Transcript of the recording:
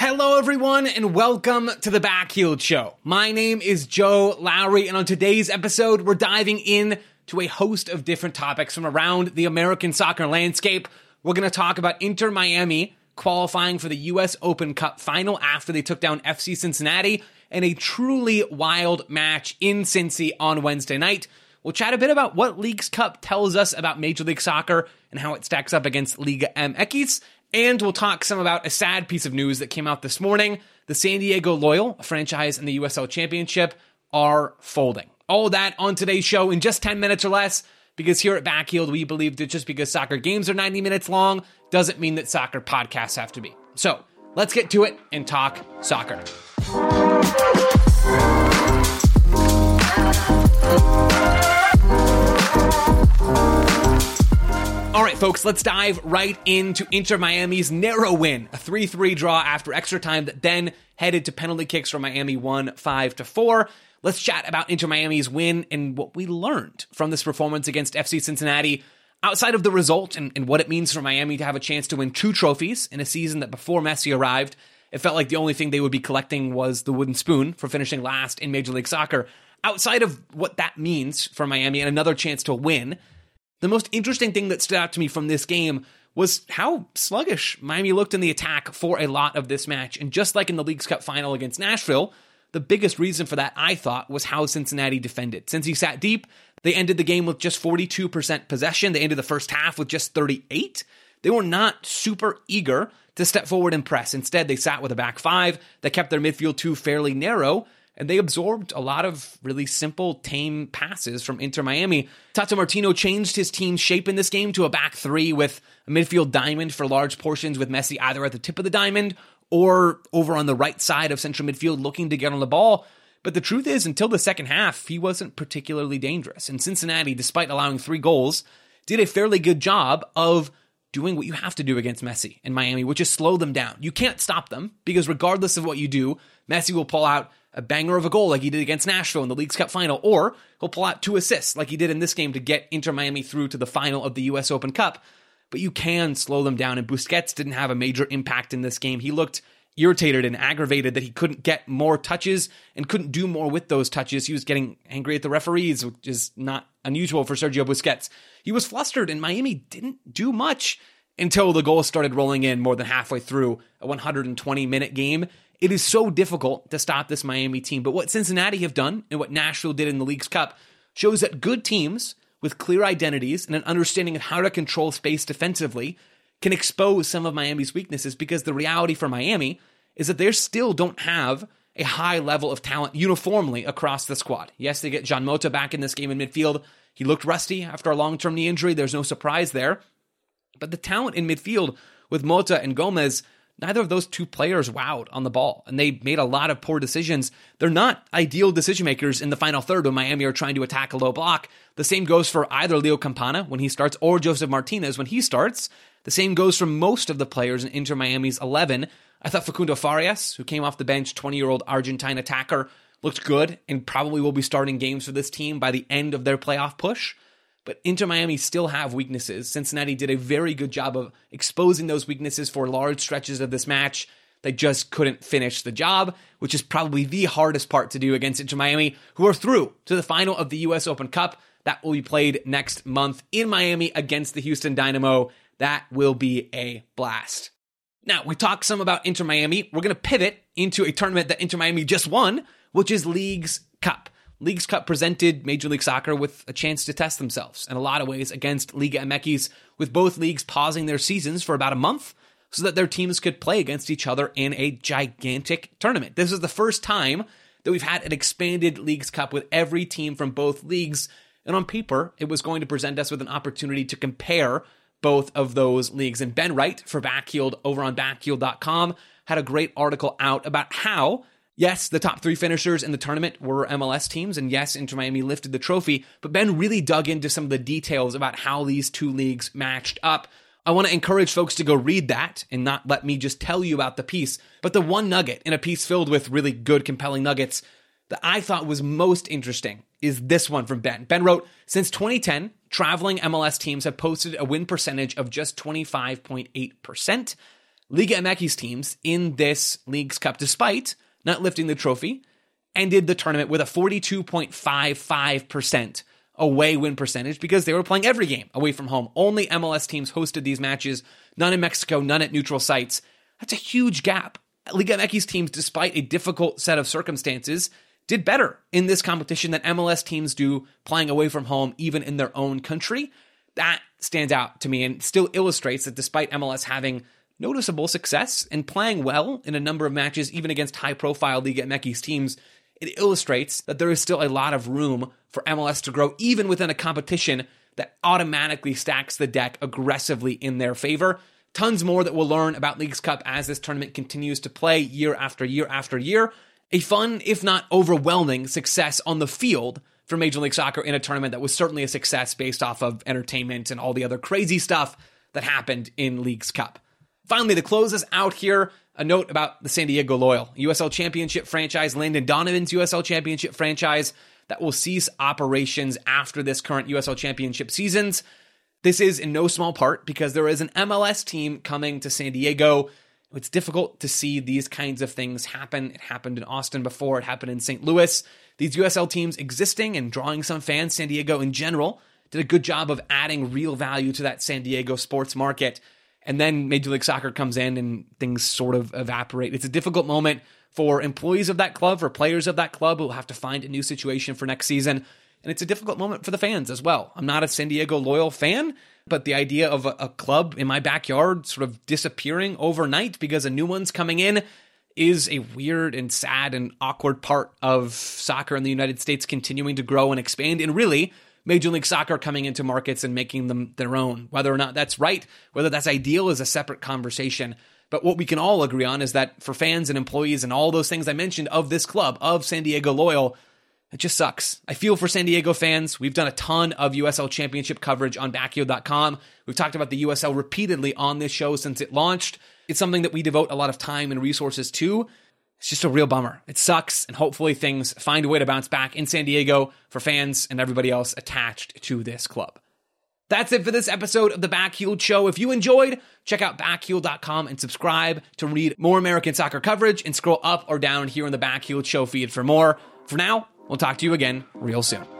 Hello, everyone, and welcome to the Backheeled Show. My name is Joe Lowery, and on today's episode, we're diving in to a host of different topics from around the American soccer landscape. We're going to talk about Inter Miami qualifying for the U.S. Open Cup final after they took down FC Cincinnati, and a truly wild match in Cincy on Wednesday night. We'll chat a bit about what Leagues Cup tells us about Major League Soccer and how it stacks up against Liga MX. And we'll talk some about a sad piece of news that came out this morning. The San Diego Loyal, a franchise in the USL Championship, are folding. All that on today's show in just 10 minutes or less, because here at Backheeled, we believe that just because soccer games are 90 minutes long doesn't mean that soccer podcasts have to be. So let's get to it and talk soccer. All right, folks, let's dive right into Inter Miami's narrow win, a 3 3 draw after extra time that then headed to penalty kicks for Miami 1 5 to 4. Let's chat about Inter Miami's win and what we learned from this performance against FC Cincinnati outside of the result and, and what it means for Miami to have a chance to win two trophies in a season that before Messi arrived, it felt like the only thing they would be collecting was the wooden spoon for finishing last in Major League Soccer. Outside of what that means for Miami and another chance to win, the most interesting thing that stood out to me from this game was how sluggish Miami looked in the attack for a lot of this match. And just like in the Leagues Cup final against Nashville, the biggest reason for that, I thought, was how Cincinnati defended. Cincy sat deep, they ended the game with just 42% possession. They ended the first half with just 38. They were not super eager to step forward and press. Instead, they sat with a back five that kept their midfield two fairly narrow and they absorbed a lot of really simple, tame passes from Inter Miami. Tata Martino changed his team's shape in this game to a back three with a midfield diamond for large portions, with Messi either at the tip of the diamond or over on the right side of central midfield looking to get on the ball. But the truth is, until the second half, he wasn't particularly dangerous. And Cincinnati, despite allowing three goals, did a fairly good job of doing what you have to do against Messi in Miami, which is slow them down. You can't stop them because regardless of what you do, Messi will pull out a banger of a goal like he did against Nashville in the Leagues Cup final, or he'll pull out two assists like he did in this game to get Inter Miami through to the final of the US Open Cup. But you can slow them down, and Busquets didn't have a major impact in this game. He looked irritated and aggravated that he couldn't get more touches and couldn't do more with those touches. He was getting angry at the referees, which is not unusual for Sergio Busquets. He was flustered, and Miami didn't do much until the goals started rolling in more than halfway through a 120 minute game. It is so difficult to stop this Miami team. But what Cincinnati have done and what Nashville did in the Leagues Cup shows that good teams with clear identities and an understanding of how to control space defensively can expose some of Miami's weaknesses because the reality for Miami is that they still don't have a high level of talent uniformly across the squad. Yes, they get Jean Mota back in this game in midfield. He looked rusty after a long term knee injury. There's no surprise there. But the talent in midfield with Mota and Gomez neither of those two players wowed on the ball, and they made a lot of poor decisions. They're not ideal decision makers in the final third when Miami are trying to attack a low block. The same goes for either Leo Campana when he starts or Josef Martinez when he starts. The same goes for most of the players in Inter Miami's 11. I thought Facundo Farias, who came off the bench, 20 year old Argentine attacker, looked good and probably will be starting games for this team by the end of their playoff push. But Inter Miami still have weaknesses. Cincinnati did a very good job of exposing those weaknesses for large stretches of this match. They just couldn't finish the job, which is probably the hardest part to do against Inter Miami, who are through to the final of the U.S. Open Cup. That will be played next month in Miami against the Houston Dynamo. That will be a blast. Now, we talked some about Inter Miami. We're going to pivot into a tournament that Inter Miami just won, which is Leagues Cup. Leagues Cup presented Major League Soccer with a chance to test themselves in a lot of ways against Liga MX, with both leagues pausing their seasons for about a month so that their teams could play against each other in a gigantic tournament. This is the first time that we've had an expanded Leagues Cup with every team from both leagues. And on paper, it was going to present us with an opportunity to compare both of those leagues. And Ben Wright for Backheeled over on backheeled.com had a great article out about how Yes, the top three finishers in the tournament were MLS teams, and yes, Inter Miami lifted the trophy, but Ben really dug into some of the details about how these two leagues matched up. I want to encourage folks to go read that and not let me just tell you about the piece. But the one nugget in a piece filled with really good, compelling nuggets that I thought was most interesting is this one from Ben. Ben wrote Since 2010, traveling MLS teams have posted a win percentage of just 25.8%. Liga MX teams in this Leagues Cup, despite not lifting the trophy, ended the tournament with a 42.55% away win percentage because they were playing every game away from home. Only MLS teams hosted these matches, none in Mexico, none at neutral sites. That's a huge gap. Liga MX teams, despite a difficult set of circumstances, did better in this competition than MLS teams do playing away from home, even in their own country. That stands out to me and still illustrates that despite MLS having noticeable success and playing well in a number of matches, even against high profile Liga MX teams, it illustrates that there is still a lot of room for MLS to grow, even within a competition that automatically stacks the deck aggressively in their favor. Tons more that we'll learn about Leagues Cup as this tournament continues to play year after year after year. A fun, if not overwhelming, success on the field for Major League Soccer in a tournament that was certainly a success based off of entertainment and all the other crazy stuff that happened in Leagues Cup. Finally, to close us out here, a note about the San Diego Loyal USL Championship franchise, Landon Donovan's USL Championship franchise that will cease operations after this current USL Championship seasons. This is in no small part because there is an MLS team coming to San Diego. It's difficult to see these kinds of things happen. It happened in Austin before, it happened in St. Louis. These USL teams existing and drawing some fans, San Diego in general, did a good job of adding real value to that San Diego sports market. And then Major League Soccer comes in and things sort of evaporate. It's a difficult moment for employees of that club, for players of that club who have to find a new situation for next season. And it's a difficult moment for the fans as well. I'm not a San Diego loyal fan, but the idea of a, a club in my backyard sort of disappearing overnight because a new one's coming in is a weird and sad and awkward part of soccer in the United States continuing to grow and expand. And really, Major League Soccer coming into markets and making them their own. Whether or not that's right, whether that's ideal is a separate conversation. But what we can all agree on is that for fans and employees and all those things I mentioned of this club, of San Diego Loyal, it just sucks. I feel for San Diego fans. We've done a ton of USL Championship coverage on backheel.com. We've talked about the USL repeatedly on this show since it launched. It's something that we devote a lot of time and resources to. It's just a real bummer. It sucks, and hopefully things find a way to bounce back in San Diego for fans and everybody else attached to this club. That's it for this episode of the Backheeled Show. If you enjoyed, check out backheeled.com and subscribe to read more American soccer coverage and scroll up or down here in the Backheeled Show feed for more. For now, we'll talk to you again real soon.